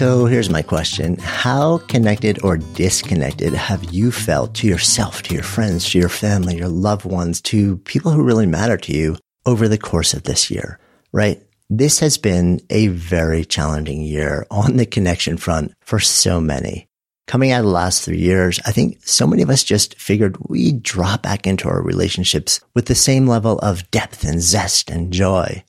So here's my question. How connected or disconnected have you felt to yourself, to your friends, to your family, your loved ones, to people who really matter to you over the course of this year, right? This has been a very challenging year on the connection front for so many. Coming out of the last three years, I think so many of us just figured we'd drop back into our relationships with the same level of depth and zest and joy.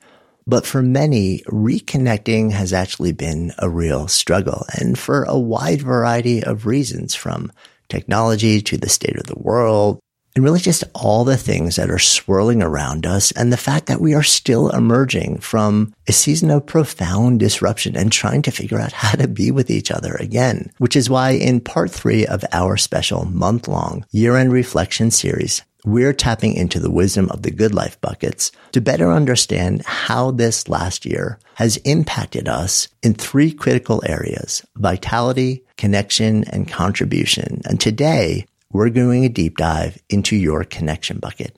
But for many, reconnecting has actually been a real struggle and for a wide variety of reasons from technology to the state of the world and really just all the things that are swirling around us and the fact that we are still emerging from a season of profound disruption and trying to figure out how to be with each other again, which is why in part three of our special month long year end reflection series, we're tapping into the wisdom of the good life buckets to better understand how this last year has impacted us in three critical areas, vitality, connection, and contribution. And today we're doing a deep dive into your connection bucket.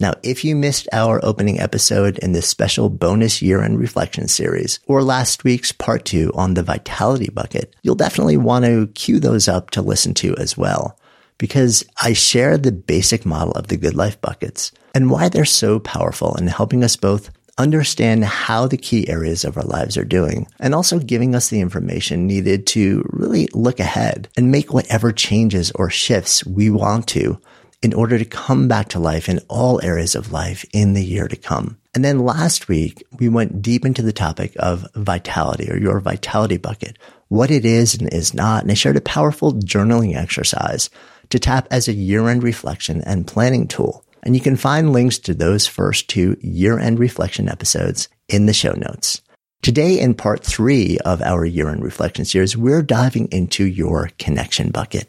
Now, if you missed our opening episode in this special bonus year end reflection series or last week's part two on the vitality bucket, you'll definitely want to cue those up to listen to as well because I share the basic model of the good life buckets and why they're so powerful in helping us both understand how the key areas of our lives are doing and also giving us the information needed to really look ahead and make whatever changes or shifts we want to in order to come back to life in all areas of life in the year to come. And then last week, we went deep into the topic of vitality or your vitality bucket, what it is and is not. And I shared a powerful journaling exercise to tap as a year end reflection and planning tool. And you can find links to those first two year end reflection episodes in the show notes. Today, in part three of our year end reflection series, we're diving into your connection bucket,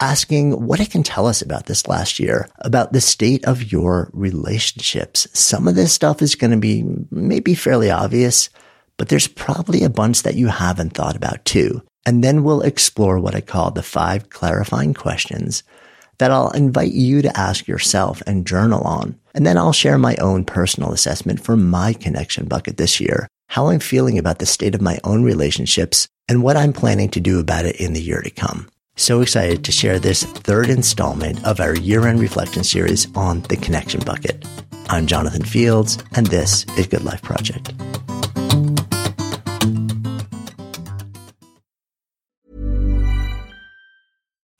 asking what it can tell us about this last year, about the state of your relationships. Some of this stuff is going to be maybe fairly obvious, but there's probably a bunch that you haven't thought about too. And then we'll explore what I call the five clarifying questions that I'll invite you to ask yourself and journal on. And then I'll share my own personal assessment for my connection bucket this year, how I'm feeling about the state of my own relationships and what I'm planning to do about it in the year to come. So excited to share this third installment of our year end reflection series on the connection bucket. I'm Jonathan Fields, and this is Good Life Project.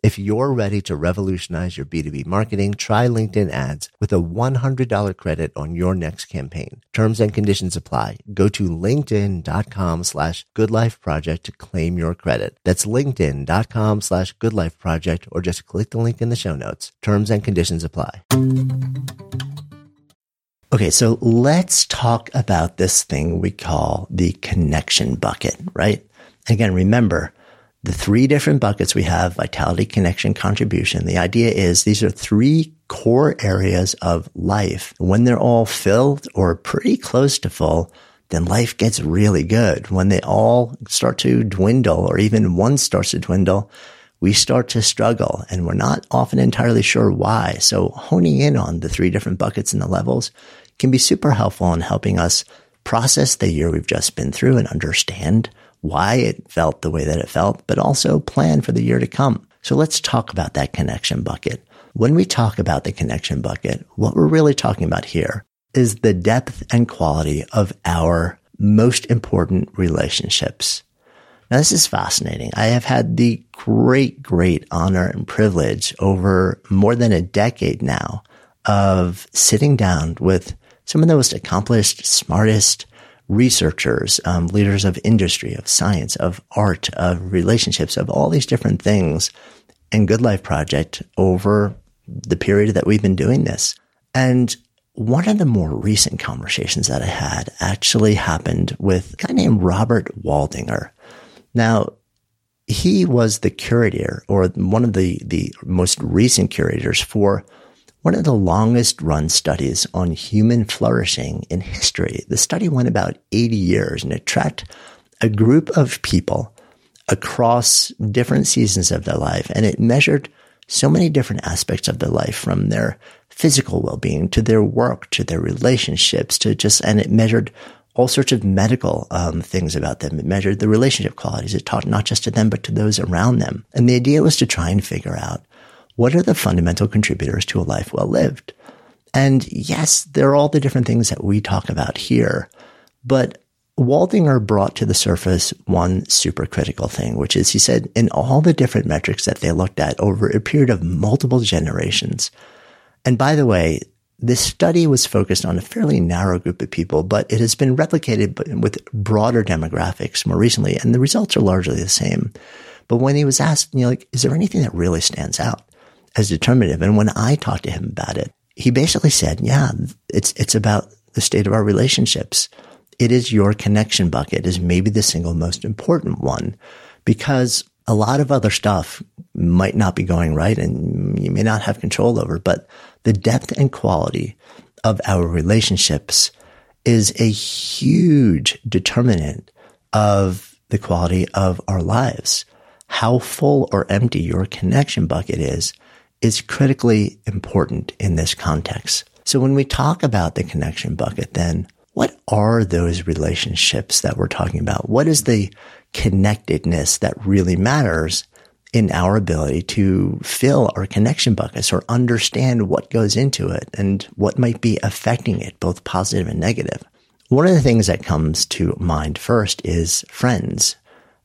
If you're ready to revolutionize your B2B marketing, try LinkedIn ads with a $100 credit on your next campaign. Terms and conditions apply. Go to linkedin.com slash goodlifeproject to claim your credit. That's linkedin.com slash goodlifeproject or just click the link in the show notes. Terms and conditions apply. Okay, so let's talk about this thing we call the connection bucket, right? Again, remember, the three different buckets we have vitality, connection, contribution. The idea is these are three core areas of life. When they're all filled or pretty close to full, then life gets really good. When they all start to dwindle or even one starts to dwindle, we start to struggle and we're not often entirely sure why. So honing in on the three different buckets and the levels can be super helpful in helping us process the year we've just been through and understand why it felt the way that it felt, but also plan for the year to come. So let's talk about that connection bucket. When we talk about the connection bucket, what we're really talking about here is the depth and quality of our most important relationships. Now, this is fascinating. I have had the great, great honor and privilege over more than a decade now of sitting down with some of the most accomplished, smartest, researchers, um, leaders of industry, of science, of art, of relationships, of all these different things in Good Life Project over the period that we've been doing this. And one of the more recent conversations that I had actually happened with a guy named Robert Waldinger. Now, he was the curator or one of the, the most recent curators for one of the longest run studies on human flourishing in history. The study went about 80 years and it tracked a group of people across different seasons of their life and it measured so many different aspects of their life from their physical well-being to their work to their relationships to just and it measured all sorts of medical um, things about them. It measured the relationship qualities. It taught not just to them, but to those around them. And the idea was to try and figure out what are the fundamental contributors to a life well lived? And yes, there are all the different things that we talk about here, but Waldinger brought to the surface one super critical thing, which is he said in all the different metrics that they looked at over a period of multiple generations. And by the way, this study was focused on a fairly narrow group of people, but it has been replicated with broader demographics more recently, and the results are largely the same. But when he was asked, you know, like, is there anything that really stands out? As determinative. And when I talked to him about it, he basically said, yeah, it's, it's about the state of our relationships. It is your connection bucket is maybe the single most important one because a lot of other stuff might not be going right and you may not have control over, but the depth and quality of our relationships is a huge determinant of the quality of our lives. How full or empty your connection bucket is is critically important in this context. So when we talk about the connection bucket, then what are those relationships that we're talking about? What is the connectedness that really matters in our ability to fill our connection buckets or understand what goes into it and what might be affecting it, both positive and negative? One of the things that comes to mind first is friends.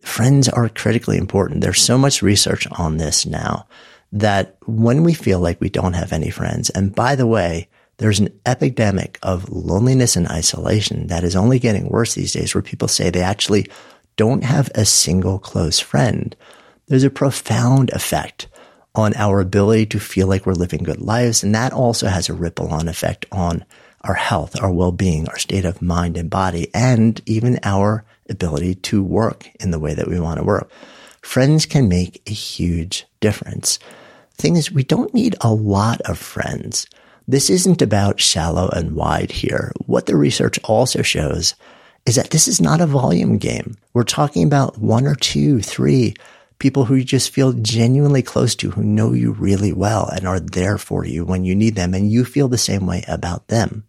Friends are critically important. There's so much research on this now that when we feel like we don't have any friends, and by the way, there's an epidemic of loneliness and isolation that is only getting worse these days where people say they actually don't have a single close friend. There's a profound effect on our ability to feel like we're living good lives. And that also has a ripple on effect on our health, our well-being, our state of mind and body, and even our ability to work in the way that we want to work. Friends can make a huge difference thing is, we don't need a lot of friends. This isn't about shallow and wide here. What the research also shows is that this is not a volume game. We're talking about one or two, three people who you just feel genuinely close to, who know you really well and are there for you when you need them. And you feel the same way about them,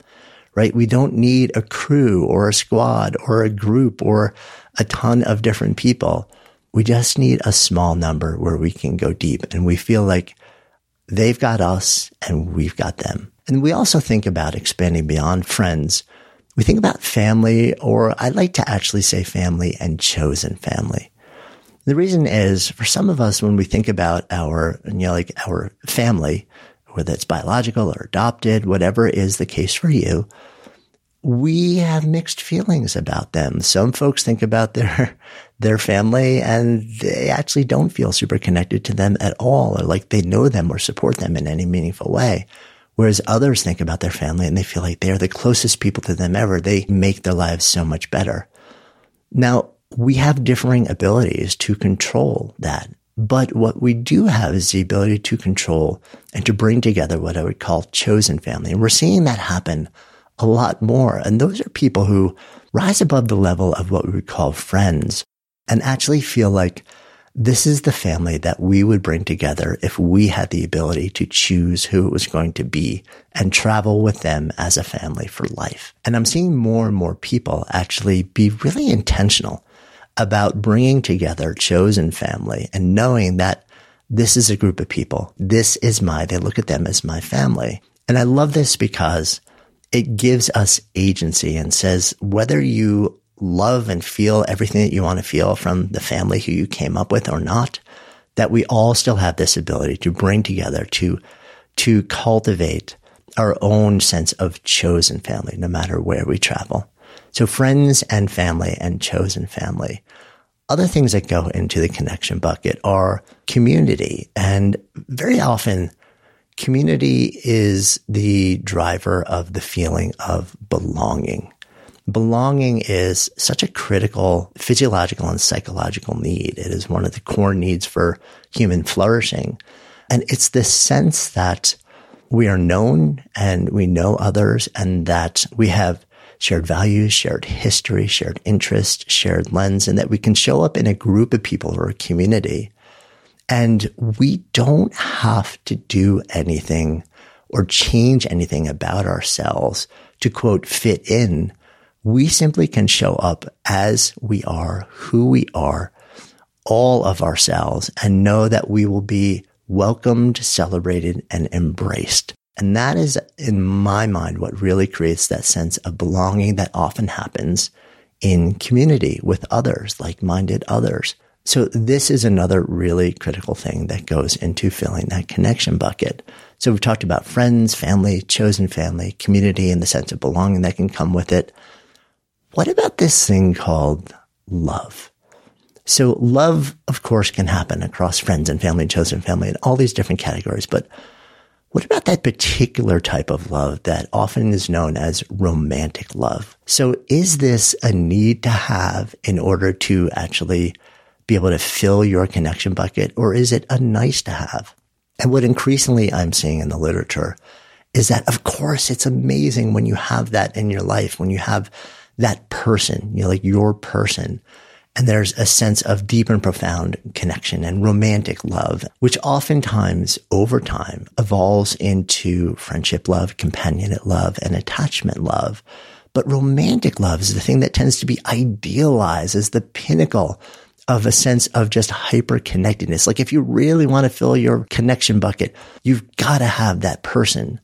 right? We don't need a crew or a squad or a group or a ton of different people We just need a small number where we can go deep and we feel like they've got us and we've got them. And we also think about expanding beyond friends. We think about family, or I like to actually say family and chosen family. The reason is for some of us, when we think about our, you know, like our family, whether it's biological or adopted, whatever is the case for you, we have mixed feelings about them. Some folks think about their, their family and they actually don't feel super connected to them at all, or like they know them or support them in any meaningful way. Whereas others think about their family and they feel like they're the closest people to them ever. They make their lives so much better. Now, we have differing abilities to control that. But what we do have is the ability to control and to bring together what I would call chosen family. And we're seeing that happen a lot more. And those are people who rise above the level of what we would call friends and actually feel like this is the family that we would bring together if we had the ability to choose who it was going to be and travel with them as a family for life. And I'm seeing more and more people actually be really intentional about bringing together chosen family and knowing that this is a group of people. This is my, they look at them as my family. And I love this because it gives us agency and says whether you love and feel everything that you want to feel from the family who you came up with or not, that we all still have this ability to bring together, to, to cultivate our own sense of chosen family, no matter where we travel. So friends and family and chosen family. Other things that go into the connection bucket are community. And very often community is the driver of the feeling of belonging. Belonging is such a critical physiological and psychological need. It is one of the core needs for human flourishing. And it's this sense that we are known and we know others and that we have shared values, shared history, shared interest, shared lens, and that we can show up in a group of people or a community. And we don't have to do anything or change anything about ourselves to quote fit in we simply can show up as we are, who we are, all of ourselves and know that we will be welcomed, celebrated, and embraced. And that is, in my mind, what really creates that sense of belonging that often happens in community with others, like-minded others. So this is another really critical thing that goes into filling that connection bucket. So we've talked about friends, family, chosen family, community, and the sense of belonging that can come with it. What about this thing called love? So love, of course, can happen across friends and family chosen family and all these different categories. But what about that particular type of love that often is known as romantic love? So is this a need to have in order to actually be able to fill your connection bucket or is it a nice to have? And what increasingly I'm seeing in the literature is that of course it's amazing when you have that in your life, when you have that person, you know, like your person. And there's a sense of deep and profound connection and romantic love, which oftentimes over time evolves into friendship love, companionate love, and attachment love. But romantic love is the thing that tends to be idealized as the pinnacle of a sense of just hyper connectedness. Like if you really want to fill your connection bucket, you've got to have that person.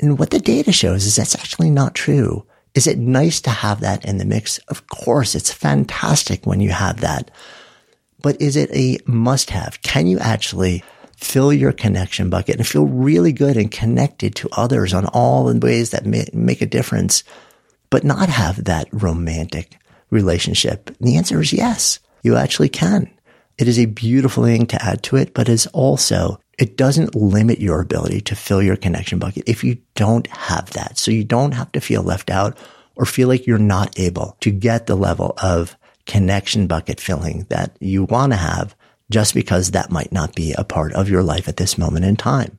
And what the data shows is that's actually not true. Is it nice to have that in the mix? Of course, it's fantastic when you have that. But is it a must have? Can you actually fill your connection bucket and feel really good and connected to others on all the ways that make a difference, but not have that romantic relationship? And the answer is yes, you actually can. It is a beautiful thing to add to it, but is also it doesn't limit your ability to fill your connection bucket if you don't have that. So you don't have to feel left out or feel like you're not able to get the level of connection bucket filling that you want to have just because that might not be a part of your life at this moment in time.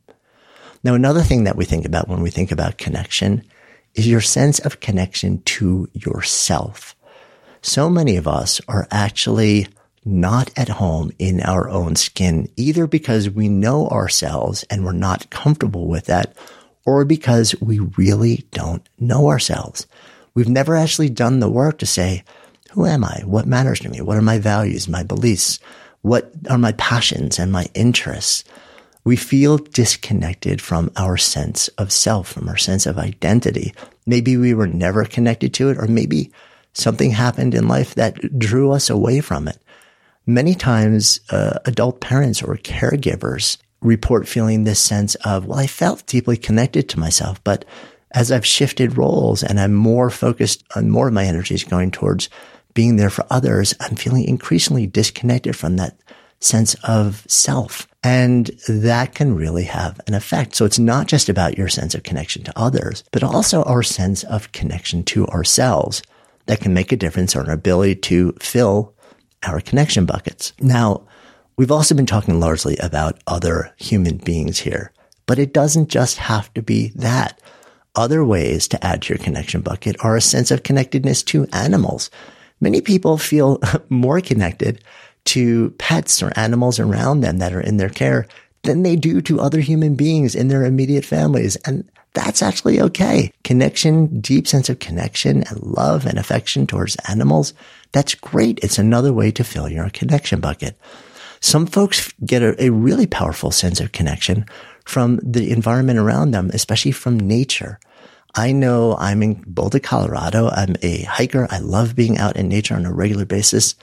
Now, another thing that we think about when we think about connection is your sense of connection to yourself. So many of us are actually not at home in our own skin, either because we know ourselves and we're not comfortable with that, or because we really don't know ourselves. We've never actually done the work to say, Who am I? What matters to me? What are my values, my beliefs? What are my passions and my interests? We feel disconnected from our sense of self, from our sense of identity. Maybe we were never connected to it, or maybe something happened in life that drew us away from it. Many times, uh, adult parents or caregivers report feeling this sense of, well, I felt deeply connected to myself, but as I've shifted roles and I'm more focused on more of my energies going towards being there for others, I'm feeling increasingly disconnected from that sense of self. And that can really have an effect. So it's not just about your sense of connection to others, but also our sense of connection to ourselves that can make a difference on our ability to fill our connection buckets. Now, we've also been talking largely about other human beings here, but it doesn't just have to be that. Other ways to add to your connection bucket are a sense of connectedness to animals. Many people feel more connected to pets or animals around them that are in their care than they do to other human beings in their immediate families. And that's actually okay. Connection, deep sense of connection and love and affection towards animals. That's great. It's another way to fill your connection bucket. Some folks get a, a really powerful sense of connection from the environment around them, especially from nature. I know I'm in Boulder, Colorado. I'm a hiker. I love being out in nature on a regular basis.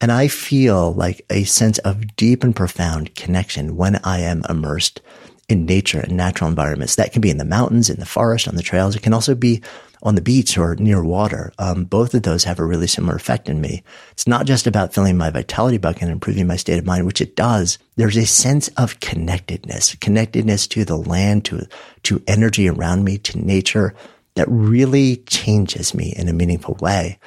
And I feel like a sense of deep and profound connection when I am immersed in nature and natural environments. That can be in the mountains, in the forest, on the trails. It can also be on the beach or near water. Um, both of those have a really similar effect in me. It's not just about filling my vitality bucket and improving my state of mind, which it does. There's a sense of connectedness, connectedness to the land, to, to energy around me, to nature that really changes me in a meaningful way.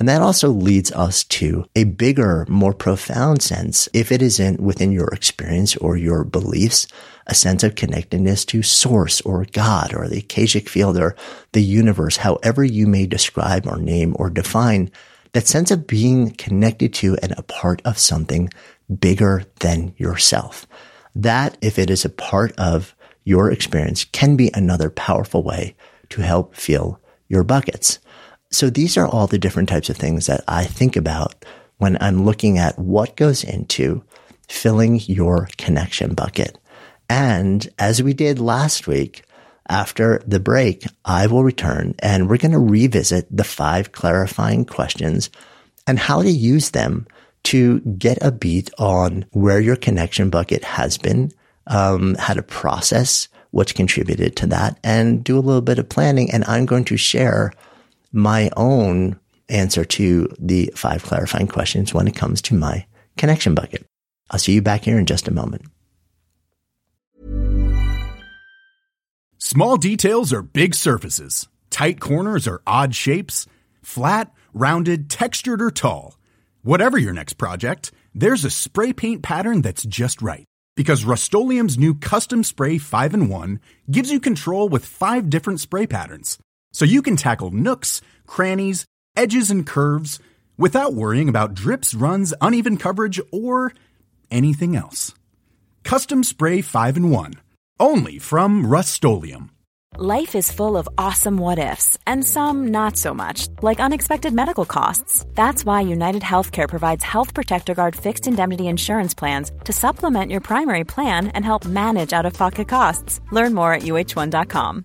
And that also leads us to a bigger, more profound sense, if it isn't within your experience or your beliefs, a sense of connectedness to source or God or the Akashic field or the universe, however you may describe or name or define that sense of being connected to and a part of something bigger than yourself. That, if it is a part of your experience, can be another powerful way to help fill your buckets. So these are all the different types of things that I think about when I'm looking at what goes into filling your connection bucket. And as we did last week, after the break, I will return and we're going to revisit the five clarifying questions and how to use them to get a beat on where your connection bucket has been, um, how to process what's contributed to that and do a little bit of planning. And I'm going to share my own answer to the five clarifying questions when it comes to my connection bucket. I'll see you back here in just a moment. Small details are big surfaces, tight corners are odd shapes, flat, rounded, textured, or tall. Whatever your next project, there's a spray paint pattern that's just right. Because Rust-Oleum Custom Spray 5 and 1 gives you control with five different spray patterns so you can tackle nooks, crannies, edges, and curves without worrying about drips, runs, uneven coverage, or anything else. Custom Spray 5 and 1. Only from Rust Life is full of awesome what ifs, and some not so much, like unexpected medical costs. That's why United Healthcare provides Health Protector Guard fixed indemnity insurance plans to supplement your primary plan and help manage out of pocket costs. Learn more at uh1.com.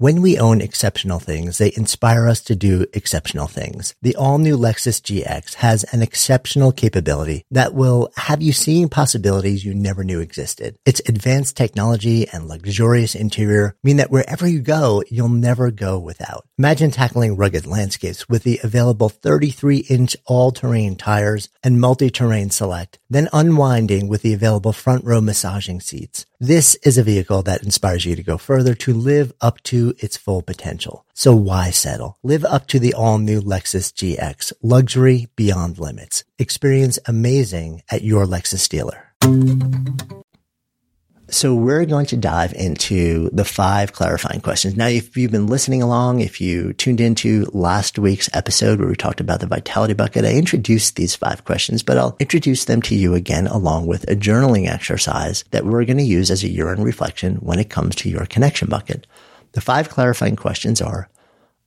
When we own exceptional things, they inspire us to do exceptional things. The all new Lexus GX has an exceptional capability that will have you seeing possibilities you never knew existed. Its advanced technology and luxurious interior mean that wherever you go, you'll never go without. Imagine tackling rugged landscapes with the available 33 inch all terrain tires and multi-terrain select, then unwinding with the available front row massaging seats. This is a vehicle that inspires you to go further to live up to its full potential. So why settle? Live up to the all new Lexus GX, luxury beyond limits. Experience amazing at your Lexus dealer. So we're going to dive into the five clarifying questions. Now, if you've been listening along, if you tuned into last week's episode where we talked about the vitality bucket, I introduced these five questions, but I'll introduce them to you again along with a journaling exercise that we're going to use as a year-end reflection when it comes to your connection bucket. The five clarifying questions are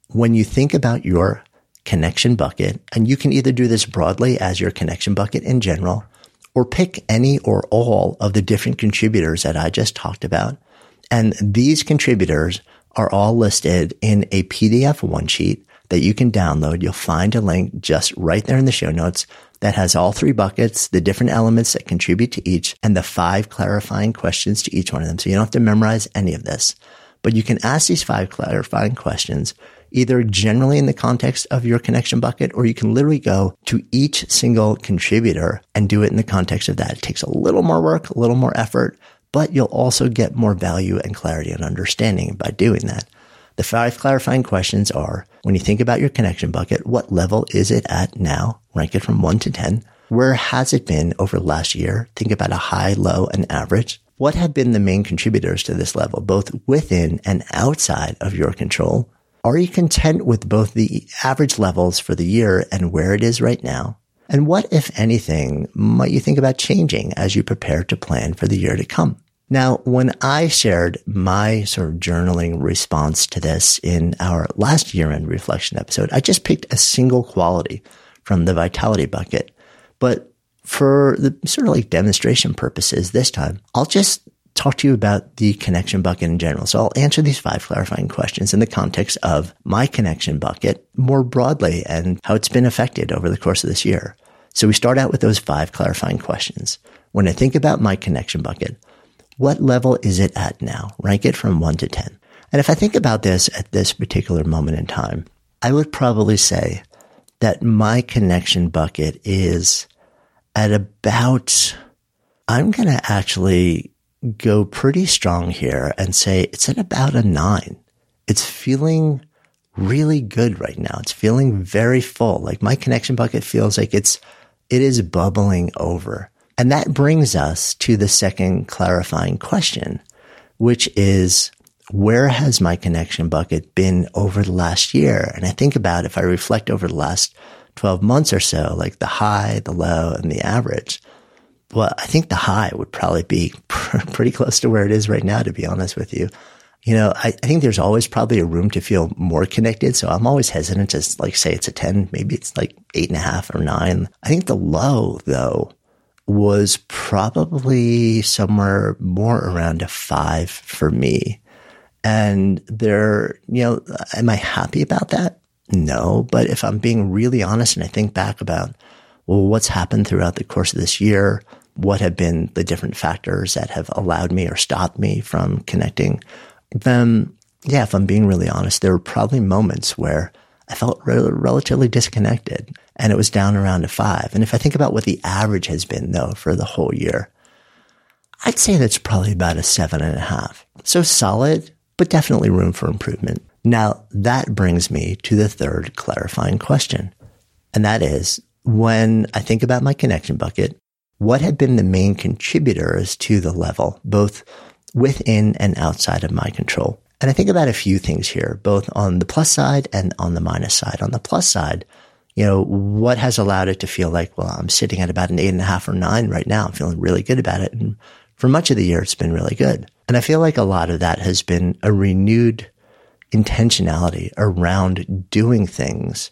when you think about your connection bucket, and you can either do this broadly as your connection bucket in general, or pick any or all of the different contributors that I just talked about. And these contributors are all listed in a PDF one sheet that you can download. You'll find a link just right there in the show notes that has all three buckets, the different elements that contribute to each, and the five clarifying questions to each one of them. So you don't have to memorize any of this, but you can ask these five clarifying questions either generally in the context of your connection bucket, or you can literally go to each single contributor and do it in the context of that. It takes a little more work, a little more effort, but you'll also get more value and clarity and understanding by doing that. The five clarifying questions are when you think about your connection bucket, what level is it at now? Rank it from one to 10. Where has it been over last year? Think about a high, low, and average. What have been the main contributors to this level, both within and outside of your control? Are you content with both the average levels for the year and where it is right now? And what, if anything, might you think about changing as you prepare to plan for the year to come? Now, when I shared my sort of journaling response to this in our last year end reflection episode, I just picked a single quality from the vitality bucket. But for the sort of like demonstration purposes this time, I'll just talk to you about the connection bucket in general. So I'll answer these five clarifying questions in the context of my connection bucket more broadly and how it's been affected over the course of this year. So we start out with those five clarifying questions. When I think about my connection bucket, what level is it at now? Rank it from one to 10. And if I think about this at this particular moment in time, I would probably say that my connection bucket is at about, I'm going to actually go pretty strong here and say it's at about a nine. It's feeling really good right now. It's feeling very full. Like my connection bucket feels like it's, it is bubbling over. And that brings us to the second clarifying question, which is where has my connection bucket been over the last year? And I think about if I reflect over the last 12 months or so, like the high, the low, and the average, well, I think the high would probably be pretty close to where it is right now, to be honest with you. You know, I, I, think there's always probably a room to feel more connected. So I'm always hesitant to like say it's a 10. Maybe it's like eight and a half or nine. I think the low though was probably somewhere more around a five for me. And there, you know, am I happy about that? No. But if I'm being really honest and I think back about, well, what's happened throughout the course of this year? what have been the different factors that have allowed me or stopped me from connecting, then yeah, if I'm being really honest, there were probably moments where I felt re- relatively disconnected and it was down around a five. And if I think about what the average has been though for the whole year, I'd say that's probably about a seven and a half. So solid, but definitely room for improvement. Now that brings me to the third clarifying question. And that is when I think about my connection bucket, what have been the main contributors to the level, both within and outside of my control? And I think about a few things here, both on the plus side and on the minus side. On the plus side, you know, what has allowed it to feel like, well, I'm sitting at about an eight and a half or nine right now. I'm feeling really good about it. And for much of the year, it's been really good. And I feel like a lot of that has been a renewed intentionality around doing things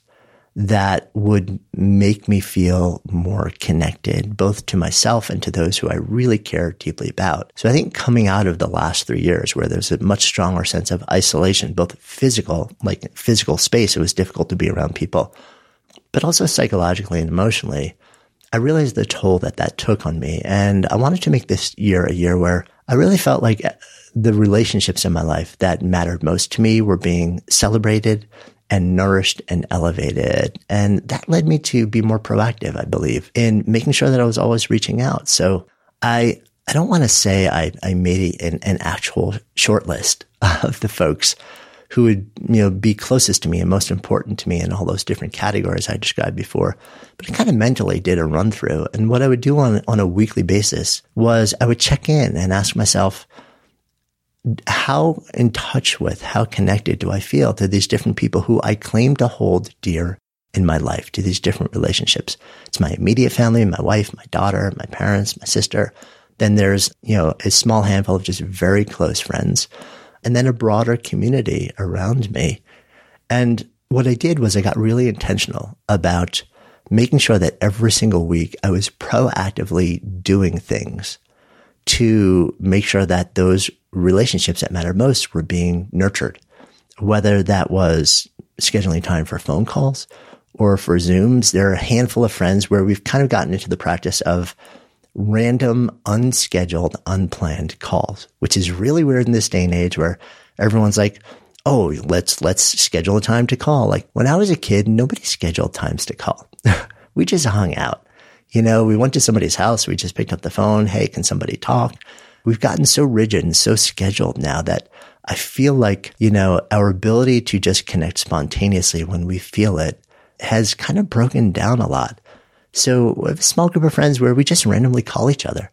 that would make me feel more connected, both to myself and to those who I really care deeply about. So I think coming out of the last three years where there's a much stronger sense of isolation, both physical, like physical space, it was difficult to be around people, but also psychologically and emotionally, I realized the toll that that took on me. And I wanted to make this year a year where I really felt like the relationships in my life that mattered most to me were being celebrated and nourished and elevated. And that led me to be more proactive, I believe, in making sure that I was always reaching out. So I, I don't want to say I, I made an, an actual short list of the folks who would, you know, be closest to me and most important to me in all those different categories I described before. But I kind of mentally did a run through. And what I would do on, on a weekly basis was I would check in and ask myself, how in touch with, how connected do I feel to these different people who I claim to hold dear in my life, to these different relationships? It's my immediate family, my wife, my daughter, my parents, my sister. Then there's, you know, a small handful of just very close friends and then a broader community around me. And what I did was I got really intentional about making sure that every single week I was proactively doing things to make sure that those relationships that matter most were being nurtured, whether that was scheduling time for phone calls or for Zooms. There are a handful of friends where we've kind of gotten into the practice of random, unscheduled, unplanned calls, which is really weird in this day and age where everyone's like, Oh, let's, let's schedule a time to call. Like when I was a kid, nobody scheduled times to call. we just hung out. You know, we went to somebody's house. We just picked up the phone. Hey, can somebody talk? We've gotten so rigid and so scheduled now that I feel like, you know, our ability to just connect spontaneously when we feel it has kind of broken down a lot. So we have a small group of friends where we just randomly call each other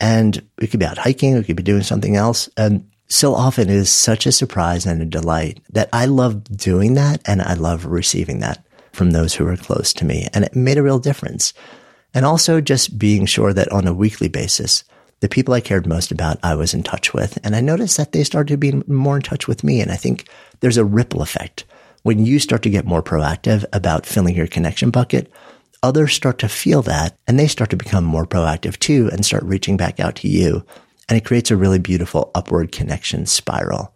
and we could be out hiking. We could be doing something else. And so often it is such a surprise and a delight that I love doing that. And I love receiving that from those who are close to me. And it made a real difference. And also just being sure that on a weekly basis, the people I cared most about, I was in touch with. And I noticed that they started to be more in touch with me. And I think there's a ripple effect. When you start to get more proactive about filling your connection bucket, others start to feel that and they start to become more proactive too and start reaching back out to you. And it creates a really beautiful upward connection spiral.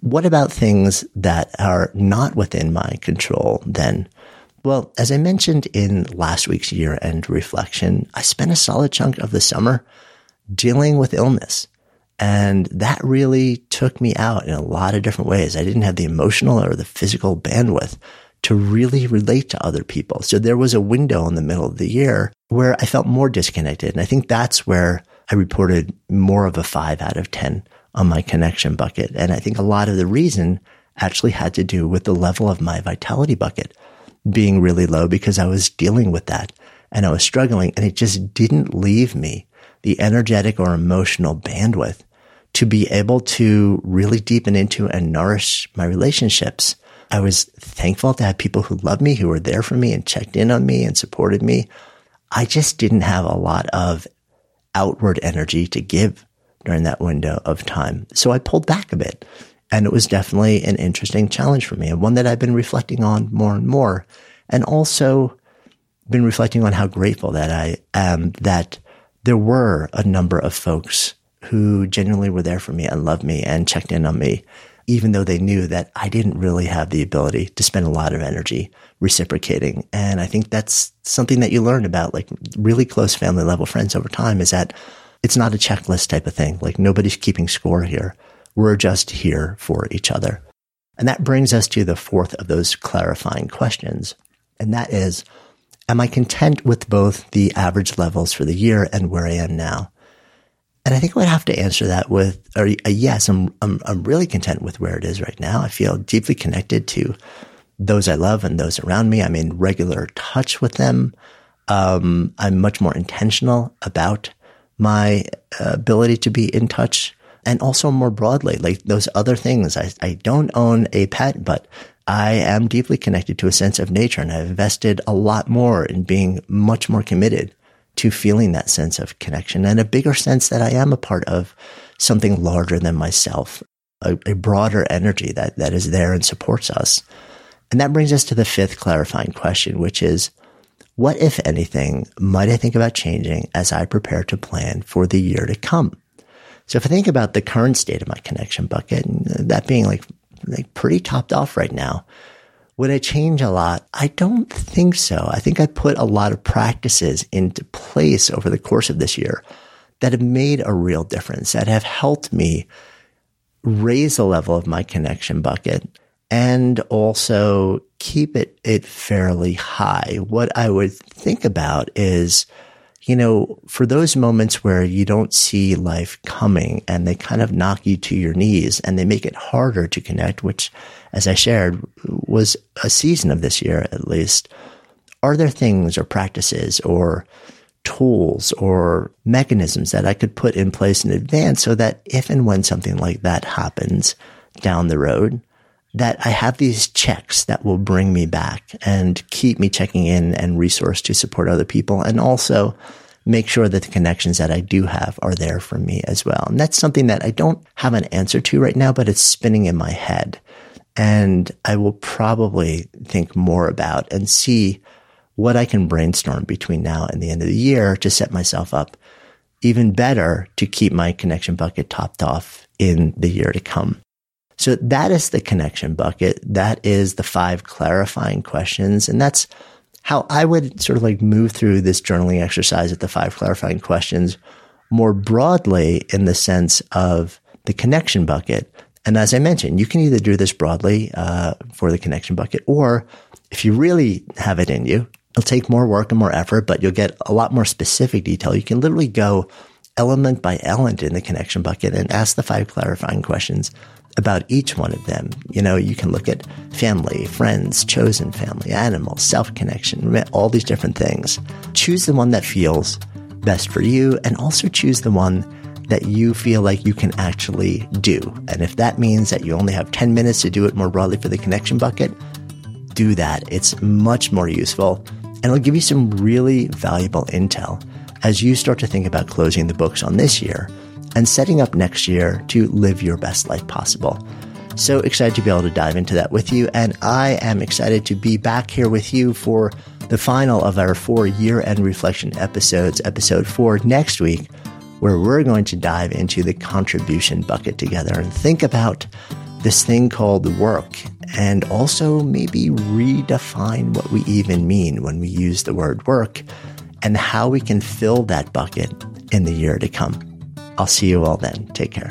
What about things that are not within my control then? Well, as I mentioned in last week's year end reflection, I spent a solid chunk of the summer dealing with illness. And that really took me out in a lot of different ways. I didn't have the emotional or the physical bandwidth to really relate to other people. So there was a window in the middle of the year where I felt more disconnected. And I think that's where I reported more of a five out of 10 on my connection bucket. And I think a lot of the reason actually had to do with the level of my vitality bucket being really low because I was dealing with that and I was struggling and it just didn't leave me the energetic or emotional bandwidth to be able to really deepen into and nourish my relationships I was thankful to have people who loved me, who were there for me and checked in on me and supported me. I just didn't have a lot of outward energy to give during that window of time. So I pulled back a bit. And it was definitely an interesting challenge for me and one that I've been reflecting on more and more. And also been reflecting on how grateful that I am that there were a number of folks who genuinely were there for me and loved me and checked in on me even though they knew that I didn't really have the ability to spend a lot of energy reciprocating. And I think that's something that you learn about like really close family level friends over time is that it's not a checklist type of thing. Like nobody's keeping score here. We're just here for each other. And that brings us to the fourth of those clarifying questions. And that is, am I content with both the average levels for the year and where I am now? And I think I would have to answer that with a, a yes. I'm, I'm, I'm really content with where it is right now. I feel deeply connected to those I love and those around me. I'm in regular touch with them. Um, I'm much more intentional about my uh, ability to be in touch and also more broadly, like those other things. I, I don't own a pet, but I am deeply connected to a sense of nature and I've invested a lot more in being much more committed to feeling that sense of connection and a bigger sense that I am a part of something larger than myself, a, a, broader energy that, that is there and supports us. And that brings us to the fifth clarifying question, which is, what, if anything, might I think about changing as I prepare to plan for the year to come? So if I think about the current state of my connection bucket, and that being like, like pretty topped off right now, Would I change a lot? I don't think so. I think I put a lot of practices into place over the course of this year that have made a real difference, that have helped me raise the level of my connection bucket and also keep it, it fairly high. What I would think about is, you know, for those moments where you don't see life coming and they kind of knock you to your knees and they make it harder to connect, which as I shared was a season of this year at least. Are there things or practices or tools or mechanisms that I could put in place in advance so that if and when something like that happens down the road, that I have these checks that will bring me back and keep me checking in and resource to support other people and also make sure that the connections that I do have are there for me as well. And that's something that I don't have an answer to right now, but it's spinning in my head. And I will probably think more about and see what I can brainstorm between now and the end of the year to set myself up even better to keep my connection bucket topped off in the year to come. So that is the connection bucket. That is the five clarifying questions. And that's how I would sort of like move through this journaling exercise at the five clarifying questions more broadly in the sense of the connection bucket. And as I mentioned, you can either do this broadly uh, for the connection bucket, or if you really have it in you, it'll take more work and more effort, but you'll get a lot more specific detail. You can literally go element by element in the connection bucket and ask the five clarifying questions about each one of them. You know, you can look at family, friends, chosen family, animals, self connection, all these different things. Choose the one that feels best for you and also choose the one that you feel like you can actually do. And if that means that you only have 10 minutes to do it more broadly for the connection bucket, do that. It's much more useful and it'll give you some really valuable intel as you start to think about closing the books on this year and setting up next year to live your best life possible. So excited to be able to dive into that with you. And I am excited to be back here with you for the final of our four year end reflection episodes, episode four next week, where we're going to dive into the contribution bucket together and think about this thing called work and also maybe redefine what we even mean when we use the word work and how we can fill that bucket in the year to come. I'll see you all then. Take care.